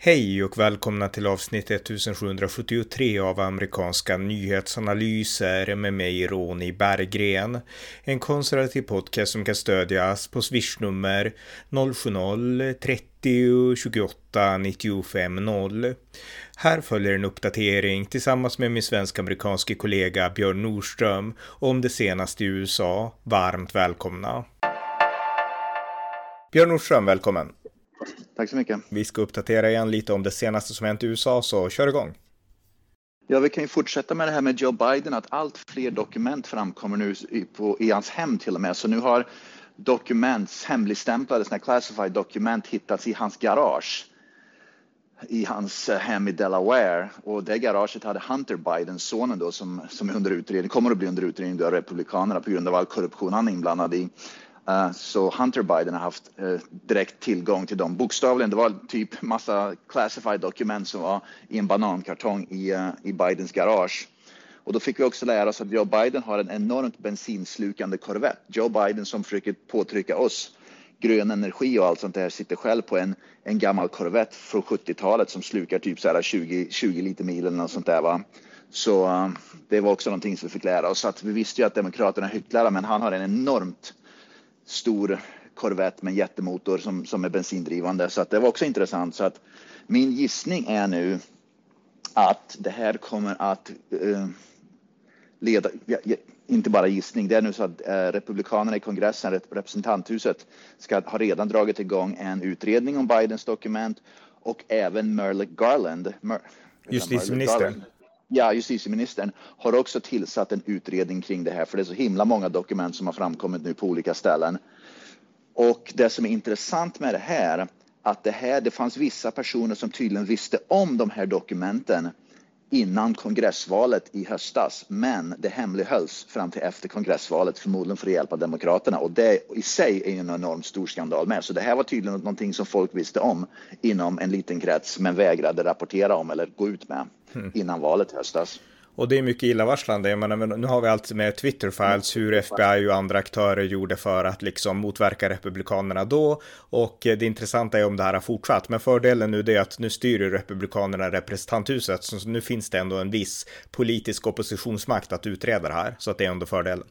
Hej och välkomna till avsnitt 1773 av amerikanska nyhetsanalyser med mig Ronny Berggren. En konservativ podcast som kan stödjas på swishnummer 070-30 28 95 0. Här följer en uppdatering tillsammans med min svensk-amerikanske kollega Björn Nordström om det senaste i USA. Varmt välkomna! Björn Nordström, välkommen! Tack så mycket. Vi ska uppdatera igen lite om det senaste som hänt i USA, så kör igång. Ja, vi kan ju fortsätta med det här med Joe Biden, att allt fler dokument framkommer nu i, på, i hans hem till och med. Så nu har dokument, hemligstämplade såna classified dokument hittats i hans garage i hans eh, hem i Delaware och det garaget hade Hunter Biden, sonen då som, som är under utredning, kommer att bli under utredning av Republikanerna på grund av all korruption han är inblandad i. Eh, så Hunter Biden har haft eh, direkt tillgång till dem. Bokstavligen, det var typ massa classified dokument som var i en banankartong i, eh, i Bidens garage. Och då fick vi också lära oss att Joe Biden har en enormt bensinslukande Corvette. Joe Biden som försöker påtrycka oss grön energi och allt sånt där sitter själv på en, en gammal Corvette från 70-talet som slukar typ så här 20, 20 liter mil eller något sånt där. Va? Så det var också någonting som vi fick lära oss. Att vi visste ju att Demokraterna hycklar men han har en enormt stor Corvette med jättemotor som, som är bensindrivande. Så att det var också intressant. Så att min gissning är nu att det här kommer att eh, leda, inte bara gissning, det är nu så att eh, Republikanerna i kongressen, representanthuset, ska ha redan dragit igång en utredning om Bidens dokument och även Merlick Garland, Mer, justitieministern. Ja, justitieministern har också tillsatt en utredning kring det här, för det är så himla många dokument som har framkommit nu på olika ställen. Och det som är intressant med det här, att det här, det fanns vissa personer som tydligen visste om de här dokumenten innan kongressvalet i höstas, men det hemlighölls fram till efter kongressvalet, förmodligen för att hjälpa Demokraterna. Och det i sig är en enormt stor skandal med. Så det här var tydligen någonting som folk visste om inom en liten krets, men vägrade rapportera om eller gå ut med mm. innan valet höstas. Och det är mycket illavarslande. Jag menar, nu har vi allt med Twitter-files, hur FBI och andra aktörer gjorde för att liksom motverka Republikanerna då. Och det intressanta är om det här har fortsatt. Men fördelen nu är att nu styr Republikanerna representanthuset. Så nu finns det ändå en viss politisk oppositionsmakt att utreda det här. Så att det är ändå fördelen.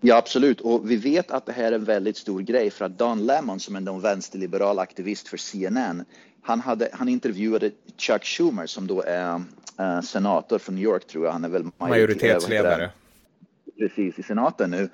Ja, absolut. Och vi vet att det här är en väldigt stor grej för att Don Lemon som är en vänsterliberal aktivist för CNN, han, hade, han intervjuade Chuck Schumer som då är uh, senator från New York tror jag. Han är väl majoritetsledare. Precis, i senaten nu.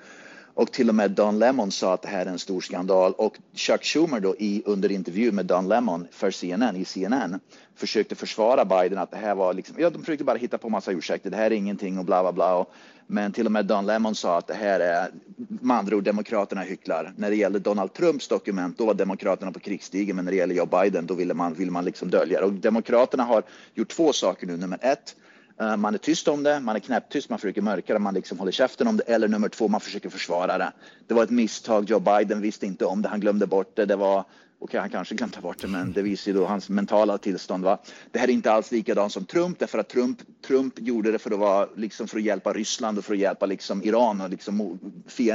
Och till och med Don Lemon sa att det här är en stor skandal. Och Chuck Schumer då i, under intervju med Don Lemon för CNN, i CNN försökte försvara Biden att det här var liksom, ja de försökte bara hitta på massa ursäkter, det här är ingenting och bla bla bla. Och, men till och med Don Lemon sa att det här är, med andra ord, Demokraterna hycklar. När det gällde Donald Trumps dokument, då var Demokraterna på krigsstigen, men när det gäller Joe Biden, då ville man, ville man liksom dölja det. Och Demokraterna har gjort två saker nu. Nummer ett, eh, man är tyst om det, man är knäpptyst, man försöker mörka det, man liksom håller käften om det. Eller nummer två, man försöker försvara det. Det var ett misstag, Joe Biden visste inte om det, han glömde bort det. Det var och han kanske kan ta bort det, men det visar ju då hans mentala tillstånd. Va? Det här är inte alls likadant som Trump, därför att Trump, Trump gjorde det för att, vara, liksom för att hjälpa Ryssland och för att hjälpa liksom Iran och liksom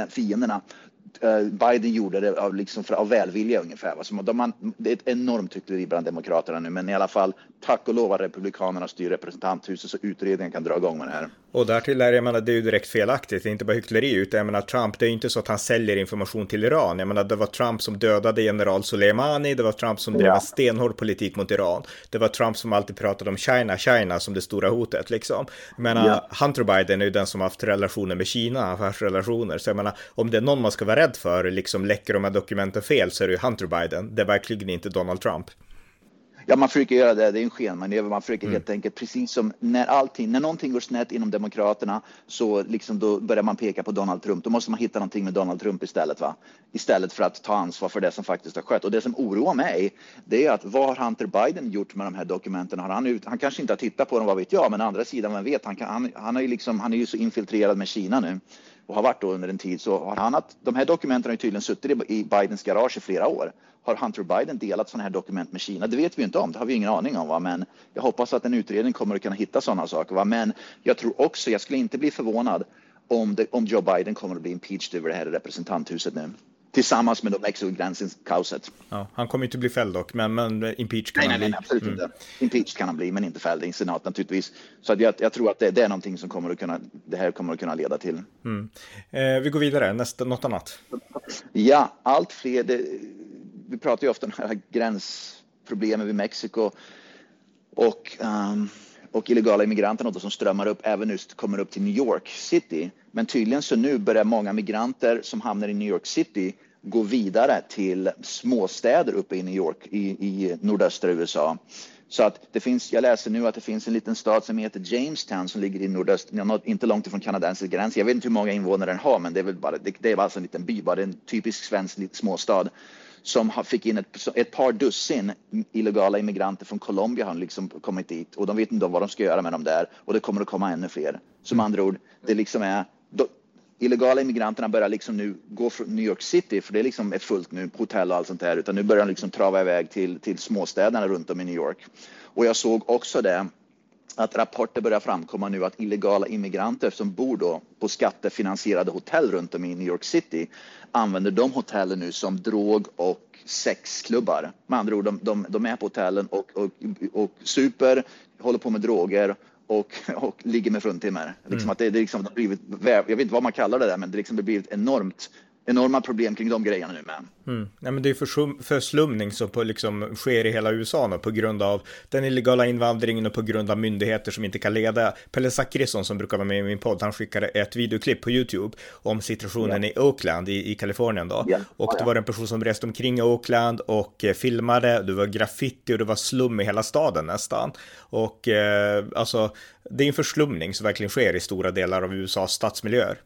fienderna. Eh, Biden gjorde det av, liksom för, av välvilja ungefär. Va? Så de, det är ett enormt hyckleri bland demokraterna nu, men i alla fall tack och lov att republikanerna styr representanthuset så utredningen kan dra igång med det här. Och därtill är jag menar, det är ju direkt felaktigt. Det är inte bara hyckleri, utan jag menar Trump, det är ju inte så att han säljer information till Iran. Jag menar, det var Trump som dödade general Soleimani, det var Trump som drev en stenhård politik mot Iran. Det var Trump som alltid pratade om China, China som det stora hotet liksom. Jag menar, ja. Hunter Biden är ju den som haft relationer med Kina, affärsrelationer. Så jag menar, om det är någon man ska vara rädd för, liksom läcker de här dokumenten fel, så är det ju Hunter Biden. Det är verkligen inte Donald Trump. Ja, man försöker göra det. Det är en skenmanöver. Man försöker mm. helt enkelt, precis som när allting, när någonting går snett inom Demokraterna så liksom då börjar man peka på Donald Trump. Då måste man hitta någonting med Donald Trump istället, va? Istället för att ta ansvar för det som faktiskt har skett. Och det som oroar mig, det är att vad har Hunter Biden gjort med de här dokumenten? Har han, ut, han kanske inte har tittat på dem, vad vet jag, men å andra sidan, vem vet? Han, kan, han, han, är liksom, han är ju så infiltrerad med Kina nu och har varit då under en tid så har han att de här dokumenten har ju tydligen suttit i Bidens garage i flera år. Har Hunter Biden delat sådana här dokument med Kina? Det vet vi inte om, det har vi ingen aning om. Va? Men jag hoppas att en utredning kommer att kunna hitta sådana saker. Va? Men jag tror också, jag skulle inte bli förvånad om, det, om Joe Biden kommer att bli impeached över det här i representanthuset nu Tillsammans med Mexiko-gränsen-kaoset. Ja, han kommer inte bli fälld dock, men, men impeach kan nej, han nej, bli. Nej, absolut mm. inte. Impeach kan han bli, men inte fälld i senat naturligtvis. Så jag, jag, tror att det, det, är någonting som kommer att kunna, det här kommer att kunna leda till. Mm. Eh, vi går vidare, nästa, något annat? Ja, allt fler, det, vi pratar ju ofta om gränsproblemen vid Mexiko och um, och illegala immigranterna som strömmar upp även nu kommer upp till New York City. Men tydligen så nu börjar många migranter som hamnar i New York City gå vidare till småstäder uppe i New York i, i nordöstra USA. Så att det finns, jag läser nu att det finns en liten stad som heter Jamestown som ligger i nordöst, inte långt ifrån kanadensisk gräns. Jag vet inte hur många invånare den har, men det är väl bara, det, det är alltså en liten by, bara en typisk svensk småstad som fick in ett, ett, par dussin illegala immigranter från Colombia har liksom kommit dit och de vet inte vad de ska göra med dem där och det kommer att komma ännu fler. Som andra ord, det liksom är de, illegala immigranterna börjar liksom nu gå från New York City, för det är liksom är fullt nu, hotell och allt sånt där, utan nu börjar de liksom trava iväg till, till småstäderna runt om i New York. Och jag såg också det att rapporter börjar framkomma nu att illegala immigranter som bor då på skattefinansierade hotell runt om i New York City använder de hotellen nu som drog och sexklubbar. Med andra ord, de, de, de är på hotellen och, och, och super, håller på med droger och, och ligger med fruntimmer. Liksom mm. att det, det, liksom, blivit, jag vet inte vad man kallar det där, men det liksom blivit enormt enorma problem kring de grejerna nu med. Mm. Ja, men det är för förslumning som på, liksom, sker i hela USA nu på grund av den illegala invandringen och på grund av myndigheter som inte kan leda. Pelle Zackrisson som brukar vara med i min podd, han skickade ett videoklipp på YouTube om situationen yeah. i Oakland i, i Kalifornien då. Yeah. Och det var en person som reste omkring i Oakland och eh, filmade, det var graffiti och det var slum i hela staden nästan. Och eh, alltså, det är en förslumning som verkligen sker i stora delar av USAs stadsmiljöer.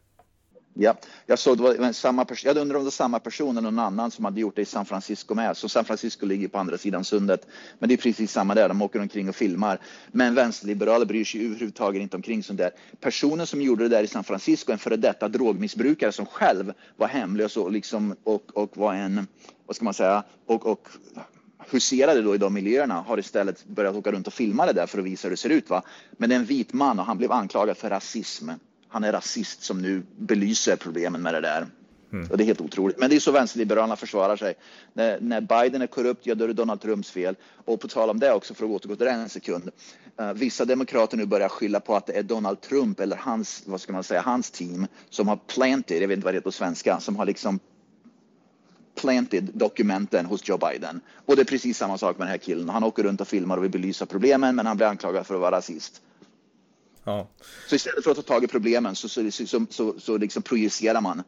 Ja, jag såg det var samma person. Jag undrar om det var samma person eller någon annan som hade gjort det i San Francisco med. Så San Francisco ligger på andra sidan sundet. Men det är precis samma där. De åker omkring och filmar. Men vänsterliberaler bryr sig överhuvudtaget inte omkring sånt där. Personen som gjorde det där i San Francisco, en före detta drogmissbrukare som själv var hemlös och liksom och, och var en, vad ska man säga, och, och huserade då i de miljöerna har istället börjat åka runt och filma det där för att visa hur det ser ut. Va? Men det är en vit man och han blev anklagad för rasism han är rasist som nu belyser problemen med det där. Mm. Och det är helt otroligt. Men det är så vänsterliberalerna försvarar sig. När, när, Biden är korrupt, ja då är det Donald Trumps fel. Och på tal om det också, för att återgå till det en sekund. Uh, vissa demokrater nu börjar skylla på att det är Donald Trump eller hans, vad ska man säga, hans team som har planted, jag vet inte vad det heter på svenska, som har liksom planted dokumenten hos Joe Biden. Och det är precis samma sak med den här killen. Han åker runt och filmar och vill belysa problemen, men han blir anklagad för att vara rasist. Ja. Så istället för att ta tag i problemen så, så, så, så, så liksom projicerar man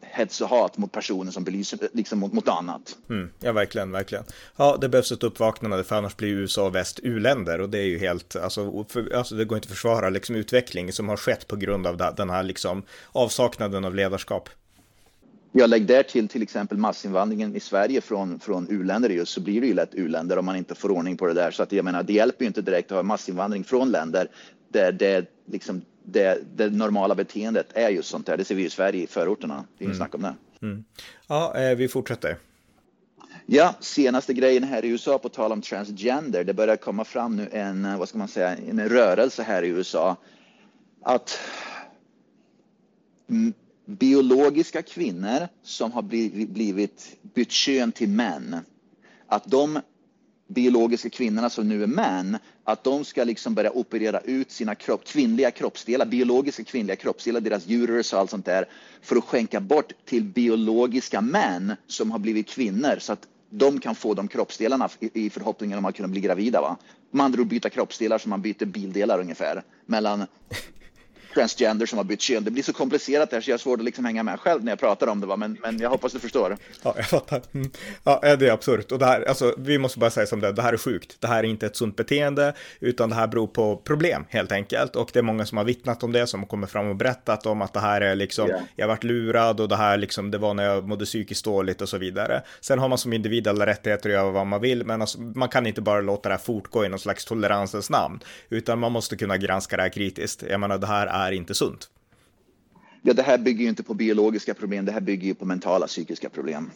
hets och hat mot personer som belyser liksom mot, mot annat. Mm, ja, verkligen, verkligen. Ja, det behövs ett uppvaknande för annars blir USA och väst uländer och det är ju helt, alltså, för, alltså det går inte att försvara liksom utveckling som har skett på grund av den här liksom avsaknaden av ledarskap. Jag lägger där till till exempel massinvandringen i Sverige från, från u-länder just så blir det ju lätt u-länder om man inte får ordning på det där. Så att jag menar, det hjälper ju inte direkt att ha massinvandring från länder där det, liksom, det, det normala beteendet är just sånt där. Det ser vi i Sverige i förorterna. Det är inget mm. snack om det. Mm. Ja, eh, vi fortsätter. Ja, senaste grejen här i USA på tal om transgender. Det börjar komma fram nu en, vad ska man säga, en rörelse här i USA. Att biologiska kvinnor som har blivit, blivit bytt kön till män, att de biologiska kvinnorna som nu är män, att de ska liksom börja operera ut sina kropp, kvinnliga kroppsdelar, biologiska kvinnliga kroppsdelar, deras uterus och allt sånt där, för att skänka bort till biologiska män som har blivit kvinnor så att de kan få de kroppsdelarna i, förhoppningen om att kunna bli gravida. Va? Man andra byta kroppsdelar som man byter bildelar ungefär mellan transgender som har bytt kön. Det blir så komplicerat där så jag har svårt att liksom hänga med själv när jag pratar om det, va? Men, men jag hoppas du förstår. Ja, jag fattar. Mm. Ja, det är absurt. Och det här, alltså, vi måste bara säga som det, det här är sjukt. Det här är inte ett sunt beteende, utan det här beror på problem helt enkelt. Och det är många som har vittnat om det, som har kommit fram och berättat om att det här är liksom, yeah. jag varit lurad och det här liksom, det var när jag mådde psykiskt dåligt och så vidare. Sen har man som individ alla rättigheter att göra vad man vill, men alltså, man kan inte bara låta det här fortgå i någon slags toleransens namn, utan man måste kunna granska det här kritiskt. Jag menar, det här är är inte sunt. Ja, det här bygger ju inte på biologiska problem, det här bygger ju på mentala psykiska problem.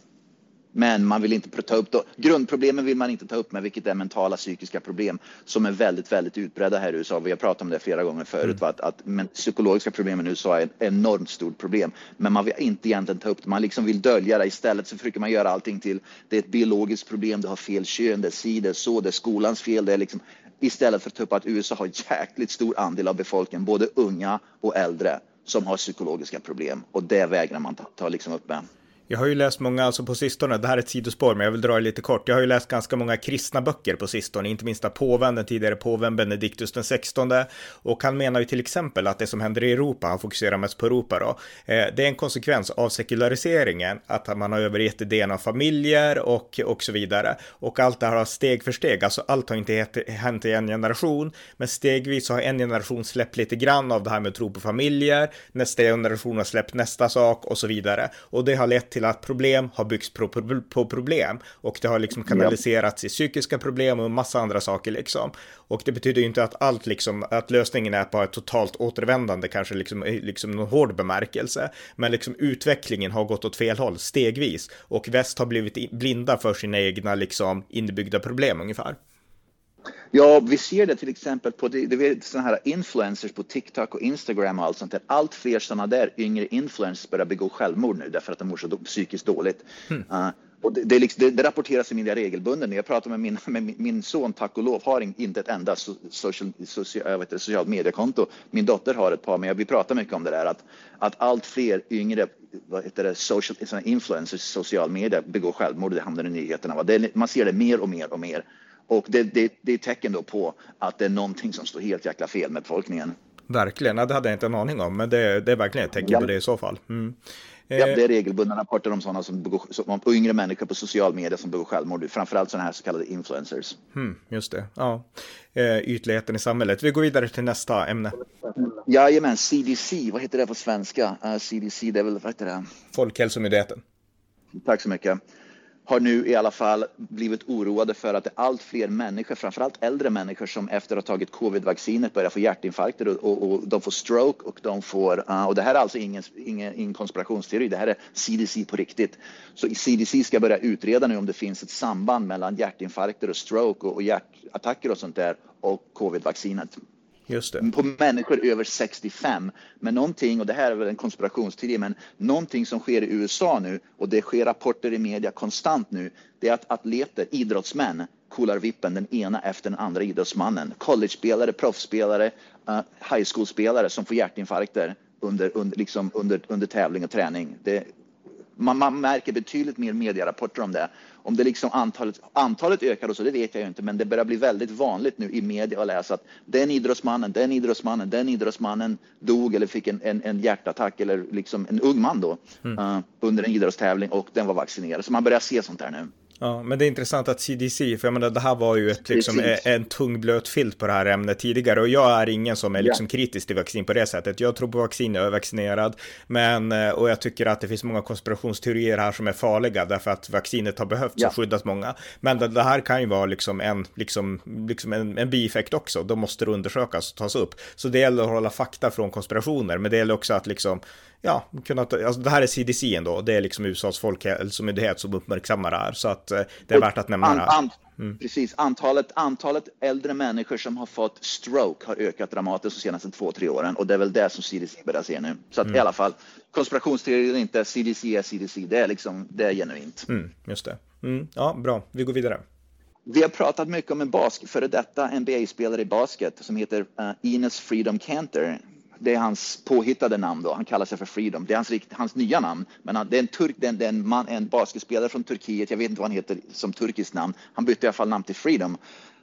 Men man vill inte ta upp, då. grundproblemen vill man inte ta upp med, vilket är mentala psykiska problem som är väldigt, väldigt utbredda här i USA. Vi har pratat om det flera gånger förut, mm. att, att men psykologiska problem i USA är ett enormt stort problem. Men man vill inte egentligen ta upp det, man liksom vill dölja det. Istället så försöker man göra allting till, det är ett biologiskt problem, du har fel kön, det är si, det är så, det är skolans fel, det är liksom istället för att ta upp att USA har jäkligt stor andel av befolkningen, både unga och äldre, som har psykologiska problem och det vägrar man ta, ta liksom upp med. Jag har ju läst många, alltså på sistone, det här är ett sidospår, men jag vill dra det lite kort. Jag har ju läst ganska många kristna böcker på sistone, inte minst av påven, den tidigare påven Benediktus den 16. Och han menar ju till exempel att det som händer i Europa, han fokuserar mest på Europa då, eh, det är en konsekvens av sekulariseringen, att man har övergett idén av familjer och, och så vidare. Och allt det här har steg för steg, alltså allt har inte hänt i en generation, men stegvis har en generation släppt lite grann av det här med att tro på familjer, nästa generation har släppt nästa sak och så vidare. Och det har lett till till att problem har byggts på, på problem och det har liksom kanaliserats i psykiska problem och en massa andra saker liksom. Och det betyder ju inte att allt liksom, att lösningen är bara ett totalt återvändande, kanske liksom, liksom någon hård bemärkelse. Men liksom utvecklingen har gått åt fel håll stegvis och väst har blivit blinda för sina egna liksom inbyggda problem ungefär. Ja, vi ser det till exempel på det, det såna här influencers på TikTok och Instagram och allt sånt där. Allt fler sådana där yngre influencers börjar begå självmord nu därför att de mår så psykiskt dåligt. Mm. Uh, och det, det, liksom, det, det, rapporteras i media regelbunden. Jag pratar med min, med min son, tack och lov, har inte ett enda social, social, vet, socialt mediekonto. Min dotter har ett par, men vi pratar mycket om det där att, att allt fler yngre vad heter det, social, influencers, social media begår självmord. Det hamnar i nyheterna. Man ser det mer och mer och mer. Och det, det, det är tecken då på att det är någonting som står helt jäkla fel med befolkningen. Verkligen, det hade jag inte en aning om, men det, det är verkligen ett tecken ja. på det i så fall. Mm. Ja, det är eh, regelbundna rapporter om sådana som begår, om yngre människor på social media som begår självmord, framförallt sådana här så kallade influencers. Mm, just det, ja. Eh, ytligheten i samhället. Vi går vidare till nästa ämne. Jajamän, CDC, vad heter det på svenska? Uh, eh, CDC, det är väl, vad heter det? Folkhälsomyndigheten. Tack så mycket har nu i alla fall blivit oroade för att det är allt fler människor, framförallt äldre människor som efter att ha tagit covid-vaccinet börjar få hjärtinfarkter och, och, och, de får stroke och de får, uh, och det här är alltså ingen, ingen, ingen konspirationsteori, det här är CDC på riktigt. Så CDC ska börja utreda nu om det finns ett samband mellan hjärtinfarkter och stroke och, och hjärtattacker och sånt där och covid-vaccinet. Just det. på människor över 65. Men någonting, och det här är väl en konspirationsteori, men någonting som sker i USA nu och det sker rapporter i media konstant nu, det är att atleter, idrottsmän, kolar vippen den ena efter den andra idrottsmannen. College-spelare, proffsspelare, uh, high school-spelare som får hjärtinfarkter under, under, liksom under, under tävling och träning. Det, man, man märker betydligt mer medierapporter om det. Om det liksom antalet, antalet ökar och så, det vet jag ju inte, men det börjar bli väldigt vanligt nu i media att läsa att den idrottsmannen, den idrottsmannen, den idrottsmannen dog eller fick en, en, en hjärtattack eller liksom en ung man då mm. uh, under en idrottstävling och den var vaccinerad. Så man börjar se sånt där nu. Ja, men det är intressant att CDC, för jag menar det här var ju ett, liksom, en tung blöt filt på det här ämnet tidigare och jag är ingen som är liksom yeah. kritisk till vaccin på det sättet. Jag tror på vaccin, jag är vaccinerad, men eh, och jag tycker att det finns många konspirationsteorier här som är farliga därför att vaccinet har behövts yeah. och skyddat många. Men det, det, här kan ju vara liksom en, liksom, liksom en, en bieffekt också. Då måste det undersökas och tas upp. Så det gäller att hålla fakta från konspirationer, men det gäller också att liksom ja, kunnat, alltså det här är CDC ändå, det är liksom USAs folkhälsomyndighet som uppmärksammar det här, så att eh, det är värt att nämna an, an, mm. Precis, antalet, antalet äldre människor som har fått stroke har ökat dramatiskt de senaste två, tre åren och det är väl det som CDC börjar se nu. Så att mm. i alla fall, konspirationsteorier eller inte, CDC är CDC, det är liksom, det är genuint. Mm, just det. Mm, ja, bra, vi går vidare. Vi har pratat mycket om en basket, före detta NBA-spelare i basket som heter uh, Enes Freedom Cantor det är hans påhittade namn då. Han kallar sig för Freedom. Det är hans, hans nya namn. Men han, det är, en, turk, det är, det är en, man, en basketspelare från Turkiet. Jag vet inte vad han heter som turkiskt namn. Han bytte i alla fall namn till Freedom.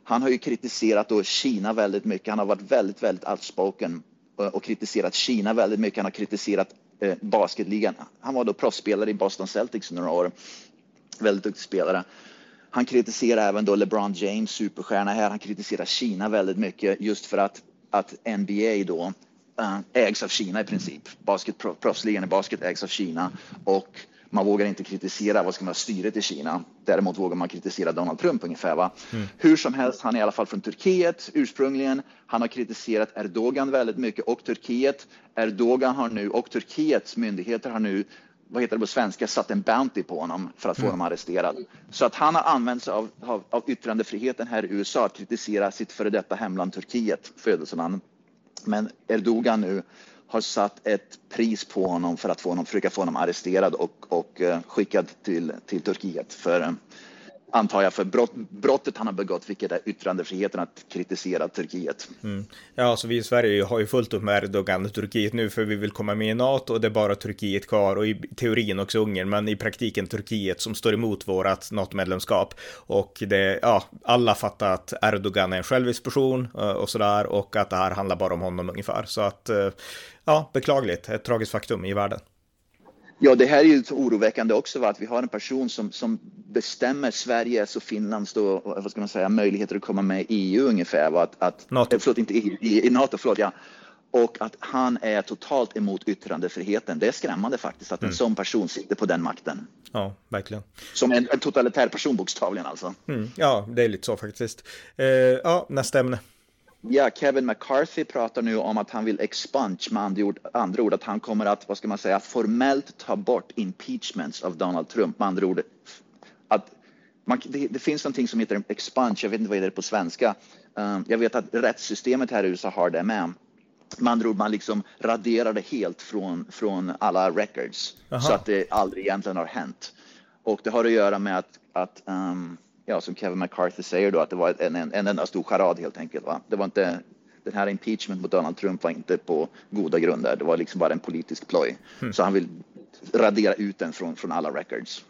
Han har ju kritiserat då Kina väldigt mycket. Han har varit väldigt, väldigt outspoken och kritiserat Kina väldigt mycket. Han har kritiserat eh, basketligan. Han var då proffsspelare i Boston Celtics några år. Väldigt duktig spelare. Han kritiserar även då LeBron James, superstjärna här. Han kritiserar Kina väldigt mycket just för att, att NBA då ägs av Kina i princip. Basket, proffsligan i basket ägs av Kina och man vågar inte kritisera vad ska man, styret i Kina. Däremot vågar man kritisera Donald Trump ungefär. Va? Mm. Hur som helst, han är i alla fall från Turkiet ursprungligen. Han har kritiserat Erdogan väldigt mycket och Turkiet. Erdogan har nu och Turkiets myndigheter har nu vad heter det på svenska, satt en bounty på honom för att få mm. honom arresterad. Så att han har använt sig av, av, av yttrandefriheten här i USA att kritisera sitt före detta hemland Turkiet, födelseland. Men Erdogan nu har satt ett pris på honom för att få honom, försöka få honom arresterad och, och eh, skickad till, till Turkiet. För eh, antar jag, för brott, brottet han har begått, vilket är yttrandefriheten att kritisera Turkiet. Mm. Ja, alltså vi i Sverige har ju fullt upp med Erdogan och Turkiet nu för vi vill komma med i NATO och det är bara Turkiet kvar och i teorin också Ungern, men i praktiken Turkiet som står emot vårat NATO-medlemskap. Och det, ja, alla fattar att Erdogan är en självisk person eh, och sådär och att det här handlar bara om honom ungefär. Så att, eh, ja, beklagligt, ett tragiskt faktum i världen. Ja, det här är ju oroväckande också, va? att vi har en person som, som bestämmer Sveriges och Finlands då, vad ska man säga, möjligheter att komma med i EU ungefär. Va? Att, att, NATO. Förlåt, inte EU, i, i NATO, förlåt, ja. Och att han är totalt emot yttrandefriheten. Det är skrämmande faktiskt att en mm. sån person sitter på den makten. Ja, verkligen. Som en, en totalitär person bokstavligen alltså. Mm. Ja, det är lite så faktiskt. Eh, ja, nästa ämne. Ja, Kevin McCarthy pratar nu om att han vill expunge, med andra ord, andra ord att han kommer att, vad ska man säga, formellt ta bort impeachments av Donald Trump. Med andra ord, att man, det, det, finns någonting som heter expunge, jag vet inte vad det är på svenska. Um, jag vet att rättssystemet här i USA har det med. Med andra ord, man liksom raderar det helt från, från alla records. Aha. Så att det aldrig egentligen har hänt. Och det har att göra med att, att um, ja, som Kevin McCarthy säger då, att det var en, en, en enda stor charad helt enkelt. Va? Det var inte, den här impeachment mot Donald Trump var inte på goda grunder. Det var liksom bara en politisk ploj. Mm. Så han vill radera ut den från, från alla records.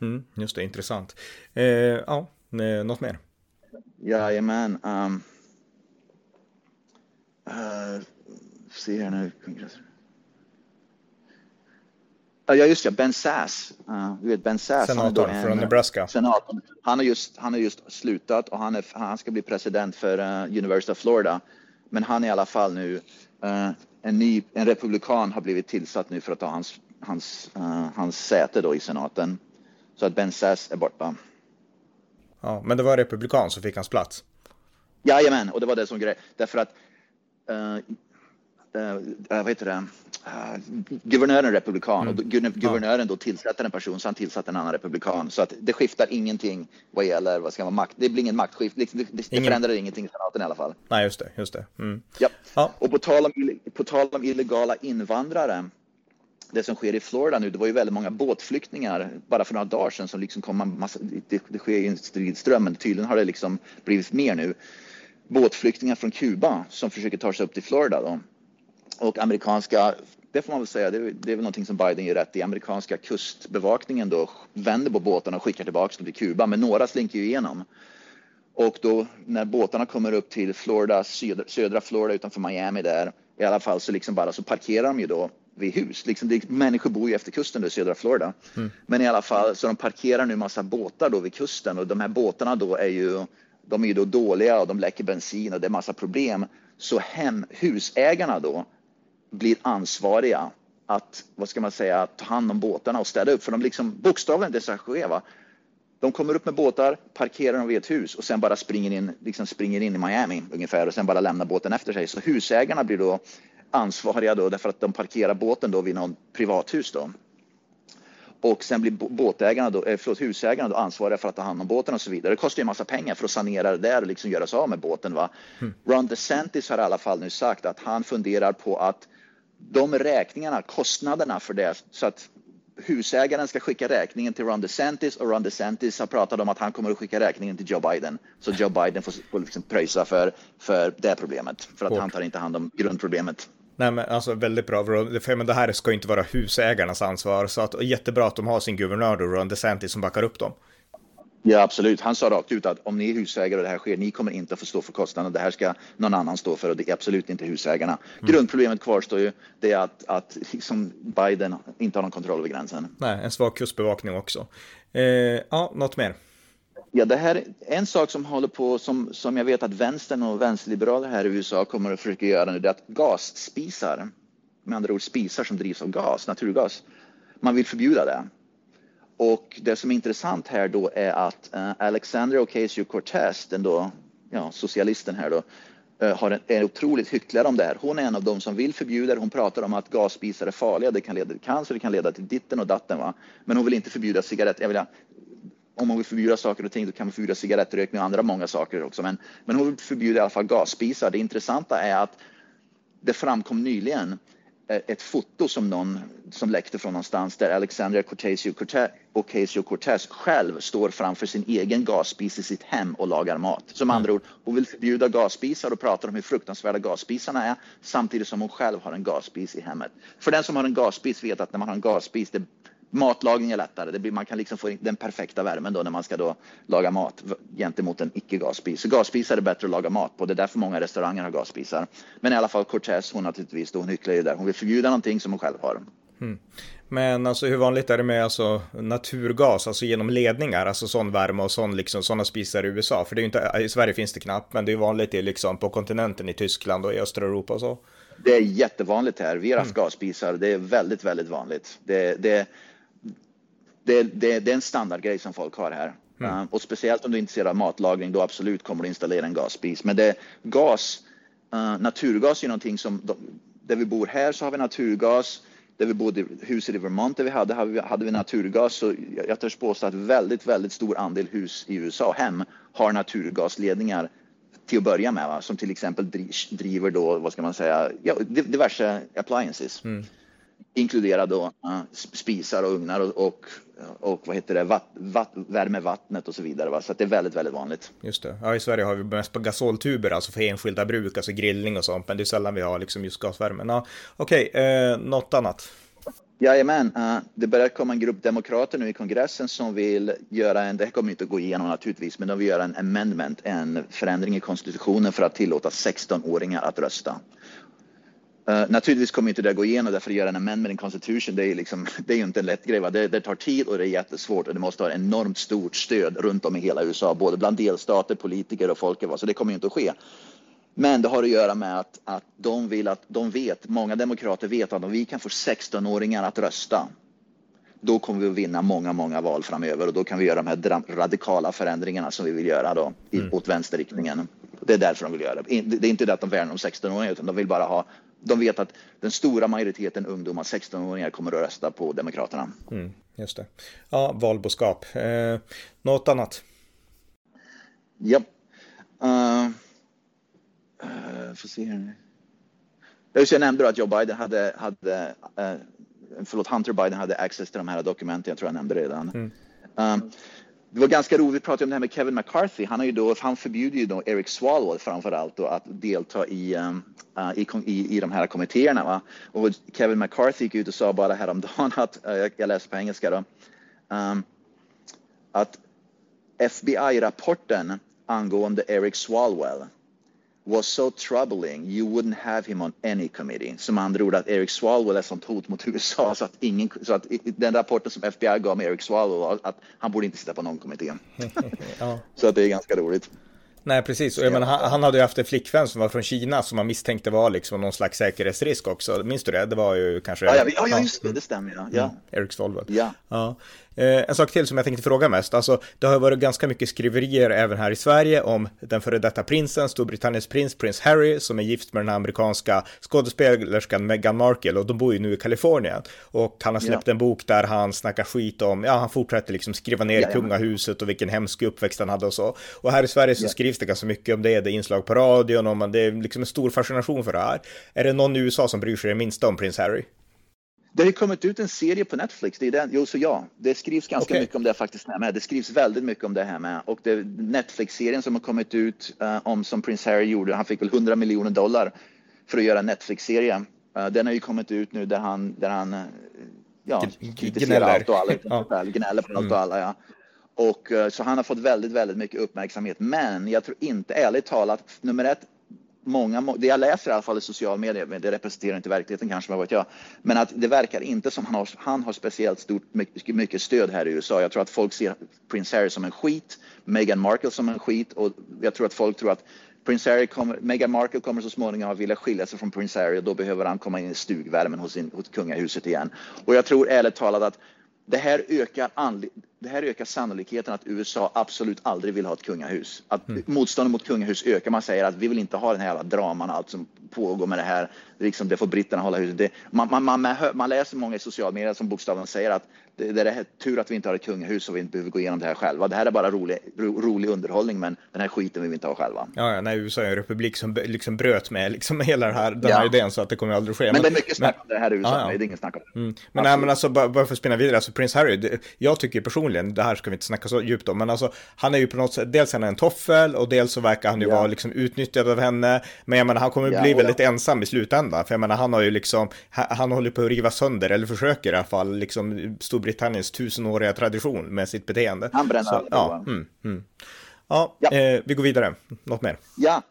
Mm, just det, intressant. Eh, ja, eh, något mer? Jajamän. Um, uh, se här nu. Ja, just det. Ben Sass. Uh, du vet Ben Sass. Senator en, från Nebraska. Senator. Han har just, han har just slutat och han, är, han ska bli president för uh, University of Florida. Men han är i alla fall nu, uh, en ny, en republikan har blivit tillsatt nu för att ta hans, hans, uh, hans säte då i senaten. Så att Ben Sass är borta. Ja, men det var republikan som fick hans plats? Jajamän, och det var det som grej. Därför att uh, uh, vad heter det, uh, guvernören republikan mm. och guvernören då tillsätter en person så han tillsätter en annan republikan. Så att det skiftar ingenting vad gäller vad ska man, makt. Det blir ingen maktskift, det, det, det ingen... förändrar ingenting i senaten i alla fall. Nej, just det. Just det. Mm. Ja. ja. Och på tal, om, på tal om illegala invandrare det som sker i Florida nu, det var ju väldigt många båtflyktingar bara för några dagar sedan som liksom kom en massa, det, det sker ju en stridström, men tydligen har det liksom blivit mer nu. Båtflyktingar från Kuba som försöker ta sig upp till Florida då och amerikanska, det får man väl säga, det, det är väl någonting som Biden gör rätt i. Amerikanska kustbevakningen då vänder på båtarna och skickar tillbaka dem till Kuba, men några slinker ju igenom. Och då när båtarna kommer upp till Florida, södra, södra Florida utanför Miami där, i alla fall så liksom bara så parkerar de ju då vid hus. Liksom det, människor bor ju efter kusten i södra Florida. Mm. Men i alla fall så de parkerar nu massa båtar då vid kusten och de här båtarna då är ju, de är ju då dåliga och de läcker bensin och det är massa problem. Så hem, husägarna då blir ansvariga att, vad ska man säga, ta hand om båtarna och städa upp. För de liksom bokstavligen desagerar. De kommer upp med båtar, parkerar dem vid ett hus och sen bara springer in, liksom springer in i Miami ungefär och sen bara lämnar båten efter sig. Så husägarna blir då ansvariga då därför att de parkerar båten då vid någon privathus då. Och sen blir båtägarna då, eh, förlåt, husägarna då ansvariga för att ta hand om båten och så vidare. Det kostar ju en massa pengar för att sanera det där och liksom göra sig av med båten. Va? Mm. Ron DeSantis har i alla fall nu sagt att han funderar på att de räkningarna, kostnaderna för det, så att husägaren ska skicka räkningen till Ron DeSantis och Ron DeSantis har pratat om att han kommer att skicka räkningen till Joe Biden. Så Joe Biden får, får liksom pröjsa för, för det problemet, för att Hårt. han tar inte hand om grundproblemet. Nej men alltså väldigt bra, för men det här ska inte vara husägarnas ansvar, så att jättebra att de har sin guvernör då, Ron DeSantis som backar upp dem. Ja, absolut. Han sa rakt ut att om ni är husägare och det här sker, ni kommer inte att få stå för kostnaden. Det här ska någon annan stå för och det är absolut inte husägarna. Mm. Grundproblemet kvarstår ju, det är att, att liksom Biden inte har någon kontroll över gränsen. Nej, en svag kustbevakning också. Eh, ja, något mer? Ja, det här är en sak som håller på, som, som jag vet att vänstern och vänsterliberaler här i USA kommer att försöka göra nu, det är att gasspisar, med andra ord spisar som drivs av gas, naturgas, man vill förbjuda det. Och det som är intressant här då är att uh, Alexandria Ocasio-Cortez, den då, ja, socialisten här då, uh, har en, är otroligt hycklare om det här. Hon är en av dem som vill förbjuda det. Hon pratar om att gasspisar är farliga. Det kan leda till cancer, det kan leda till ditten och datten. Va? Men hon vill inte förbjuda cigaretter. Jag vill, om man vill förbjuda saker och ting då kan man förbjuda cigarettrökning och andra många saker också. Men, men hon vill förbjuda i alla fall gasspisar. Det intressanta är att det framkom nyligen Eh, ett foto som någon som läckte från någonstans där Alexandria Ocasio-Cortez själv står framför sin egen gasspis i sitt hem och lagar mat. Som andra ord, hon vill förbjuda gasspisar och pratar om hur fruktansvärda gasspisarna är samtidigt som hon själv har en gasspis i hemmet. För den som har en gasspis vet att när man har en gasspis, det matlagning är lättare. Det blir, man kan liksom få den perfekta värmen då när man ska då laga mat gentemot en icke gasspis. Så gasspisar är bättre att laga mat på. Det är därför många restauranger har gasspisar. Men i alla fall Cortez, hon naturligtvis, då, hon hycklar ju där. Hon vill förbjuda någonting som hon själv har. Mm. Men alltså hur vanligt är det med alltså, naturgas, alltså genom ledningar, alltså sån värme och sån, liksom, sådana spisar i USA? För det är inte, i Sverige finns det knappt, men det är vanligt i, liksom, på kontinenten i Tyskland och i östra Europa och så. Det är jättevanligt här. Vi har haft mm. gasspisar. Det är väldigt, väldigt vanligt. Det, det, det, det, det är en standardgrej som folk har här. Mm. Uh, och speciellt om du är intresserad av matlagning, då absolut kommer du installera en gasspis. Men det, gas, uh, naturgas är någonting som, där vi bor här så har vi naturgas. Där vi bodde, huset i Vermont där vi hade, hade vi, naturgas. Så jag törs påstå att väldigt, väldigt stor andel hus i USA, hem, har naturgasledningar till att börja med, va? som till exempel driver då, vad ska man säga, ja, diverse appliances. Mm inkludera då spisar och ugnar och, och, och vad heter det, vatt, vatt, värme vattnet och så vidare. Va? Så det är väldigt, väldigt vanligt. Just det. Ja, i Sverige har vi mest på gasoltuber, alltså för enskilda bruk, alltså grillning och sånt, men det är sällan vi har liksom just gasvärmen. Ja, Okej, okay, eh, något annat? Jajamän, uh, det börjar komma en grupp demokrater nu i kongressen som vill göra en, det kommer inte att gå igenom naturligtvis, men de vill göra en amendment, en förändring i konstitutionen för att tillåta 16-åringar att rösta. Uh, naturligtvis kommer inte det gå igenom därför att göra en amendment in constitution, det är, liksom, det är ju inte en lätt grej. Det, det, tar tid och det är jättesvårt och det måste ha enormt stort stöd runt om i hela USA, både bland delstater, politiker och folket. Så det kommer ju inte att ske. Men det har att göra med att, att de vill att de vet, många demokrater vet att om vi kan få 16-åringar att rösta, då kommer vi att vinna många, många val framöver och då kan vi göra de här radikala förändringarna som vi vill göra då, mm. åt vänsterriktningen. Det är därför de vill göra det. Det är inte det att de värnar om 16-åringar utan de vill bara ha de vet att den stora majoriteten ungdomar, 16-åringar, kommer att rösta på Demokraterna. Mm, just det. Ja, valboskap. Eh, något annat? Ja. Uh, uh, får se här. Jag nämnde att Joe Biden hade, hade uh, förlåt, Hunter Biden hade access till de här dokumenten. Jag tror jag nämnde det redan. Mm. Um, det var ganska roligt, vi pratade om det här med Kevin McCarthy. Han, har ju då, han förbjuder ju då Eric Swalwell framför allt då att delta i, um, uh, i, i, i de här kommittéerna. Va? Och Kevin McCarthy gick ut och sa bara häromdagen att, uh, jag, jag läser på engelska då, um, att FBI-rapporten angående Eric Swalwell was so troubling you wouldn't have him on any committee. Som andra ord att Eric Swalwell är sånt hot mot USA så att, ingen, så att den rapporten som FBI gav med Eric Swalwell att han borde inte sitta på någon kommitté. ja. Så att det är ganska roligt. Nej, precis. Och jag menar, han, han, hade ju haft en flickvän som var från Kina som man misstänkte var liksom någon slags säkerhetsrisk också. Minns du det? Det var ju kanske... Ja, ja, ja just det, det stämmer. Ja. ja. Mm. Eric Swalwell. Ja. ja. Eh, en sak till som jag tänkte fråga mest, alltså det har varit ganska mycket skriverier även här i Sverige om den före detta prinsen, Storbritanniens prins, prins Harry, som är gift med den amerikanska skådespelerskan Meghan Markle och de bor ju nu i Kalifornien. Och han har släppt ja. en bok där han snackar skit om, ja han fortsätter liksom skriva ner ja, kungahuset och vilken hemsk uppväxt han hade och så. Och här i Sverige så skrivs det ganska mycket om det, det är inslag på radion och det är liksom en stor fascination för det här. Är det någon i USA som bryr sig det minsta om prins Harry? Det har kommit ut en serie på Netflix. Det är den, jo, så ja, det skrivs ganska okay. mycket om det faktiskt med. Det skrivs väldigt mycket om det här med. Och Netflix-serien som har kommit ut uh, om som Prince Harry gjorde, han fick väl 100 miljoner dollar för att göra en Netflix-serie. Uh, den har ju kommit ut nu där han, där han uh, ja, kritiserar allt och alla, ja. gnäller på allt och mm. alla. Ja. Och, så han har fått väldigt, väldigt mycket uppmärksamhet. Men jag tror inte, ärligt talat, nummer ett, många, det jag läser i alla fall i sociala medier, men det representerar inte verkligheten kanske, vad vet jag. Men att det verkar inte som han har, han har speciellt stort, mycket, stöd här i USA. Jag tror att folk ser Prince Harry som en skit, Meghan Markle som en skit och jag tror att folk tror att Prince Harry kommer, Meghan Markle kommer så småningom att vilja skilja sig från Prince Harry och då behöver han komma in i stugvärmen hos, sin, hos kungahuset igen. Och jag tror ärligt talat att det här ökar det här ökar sannolikheten att USA absolut aldrig vill ha ett kungahus. Att mm. motståndet mot kungahus ökar. Man säger att vi vill inte ha den här jävla draman, allt som pågår med det här. Liksom, det får britterna hålla huset. Det, man, man, man, man, läser många i sociala medier som bokstavligen säger att det, det är tur att vi inte har ett kungahus och vi inte behöver gå igenom det här själva. Det här är bara rolig, ro, rolig underhållning, men den här skiten vill vi inte ha själva. Ja, ja nej, USA är en republik som liksom bröt med liksom hela det här, den här idén så att det kommer aldrig ske. Men, men det är mycket snack om det här i USA, ja, ja. det är inget snack om mm. Men, nej, men alltså, bara, bara för att spinna vidare, alltså prins Harry, det, jag tycker personligen, det här ska vi inte snacka så djupt om, men alltså han är ju på något sätt, dels är han en toffel och dels så verkar han ju ja. vara liksom utnyttjad av henne, men jag menar han kommer bli väldigt ensam i slutändan, för jag menar han har ju liksom, han håller på att riva sönder, eller försöker i alla fall, liksom Storbritanniens tusenåriga tradition med sitt beteende. Han bränner så, ja, mm, mm. ja, ja. Eh, vi går vidare, något mer? Ja,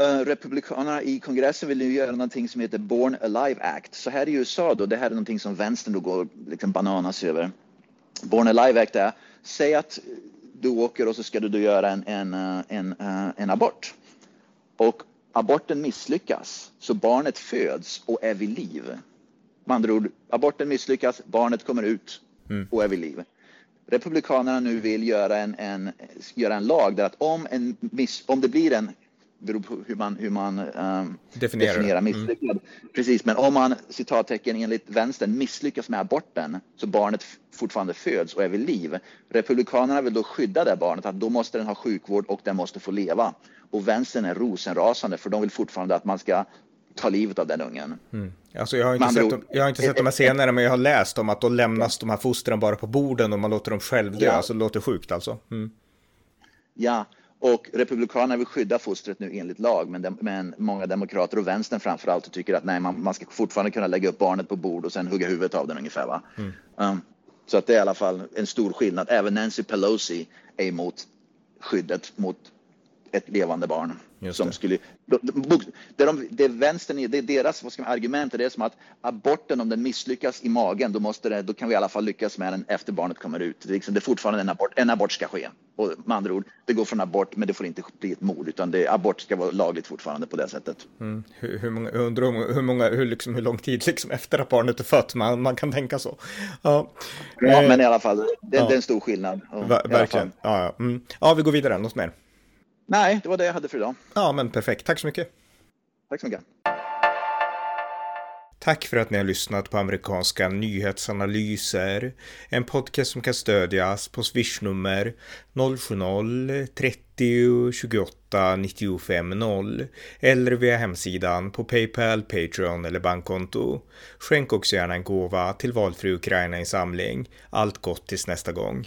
Uh, republikanerna i kongressen vill nu göra någonting som heter Born Alive Act. Så här i USA då, det här är någonting som vänstern då går liksom bananas över. Born Alive Act är, säg att du åker och så ska du då göra en, en, eh, en, eh, en abort. Och aborten misslyckas, så barnet föds och är vid liv. Med andra ord, aborten misslyckas, barnet kommer ut mm. och är vid liv. Republikanerna nu vill göra en, en, göra en lag där att om, en miss, om det blir en beror på hur man, hur man um, definierar, definierar misslyckad. Mm. Precis, men om man citattecken enligt vänstern misslyckas med aborten så barnet fortfarande föds och är vid liv. Republikanerna vill då skydda det barnet, att då måste den ha sjukvård och den måste få leva. Och vänstern är rosenrasande för de vill fortfarande att man ska ta livet av den ungen. Mm. Alltså jag, har inte sett, jag har inte sett de här scenerna, men jag har läst om att då lämnas de här fostren bara på borden och man låter dem självdö. Ja. Alltså det låter sjukt alltså. Mm. Ja, och Republikanerna vill skydda fostret nu enligt lag, men, de, men många demokrater och vänstern framförallt tycker att nej, man, man, ska fortfarande kunna lägga upp barnet på bord och sen hugga huvudet av den ungefär. Va? Mm. Um, så att det är i alla fall en stor skillnad. Även Nancy Pelosi är emot skyddet mot ett levande barn. Som skulle, det, de, det, vänstern, det är deras vad ska man, argument, det är som att aborten om den misslyckas i magen, då, måste det, då kan vi i alla fall lyckas med den efter barnet kommer ut. Det är, liksom, det är fortfarande en abort, en abort ska ske. Och med andra ord, det går från abort, men det får inte bli ett mord, utan det, abort ska vara lagligt fortfarande på det sättet. Mm. Hur, hur, många, hur, många, hur, liksom, hur lång tid liksom efter att barnet är fött man, man kan tänka så. Ja, ja men i alla fall, det, ja. det är en stor skillnad. Ver, verkligen. Ja, ja. Mm. ja, vi går vidare, något mer? Nej, det var det jag hade för idag. Ja, men perfekt. Tack så mycket. Tack så mycket. Tack för att ni har lyssnat på amerikanska nyhetsanalyser. En podcast som kan stödjas på swishnummer 070-30 28 95 0 eller via hemsidan på Paypal, Patreon eller bankkonto. Skänk också gärna en gåva till valfri Ukraina-insamling. Allt gott tills nästa gång.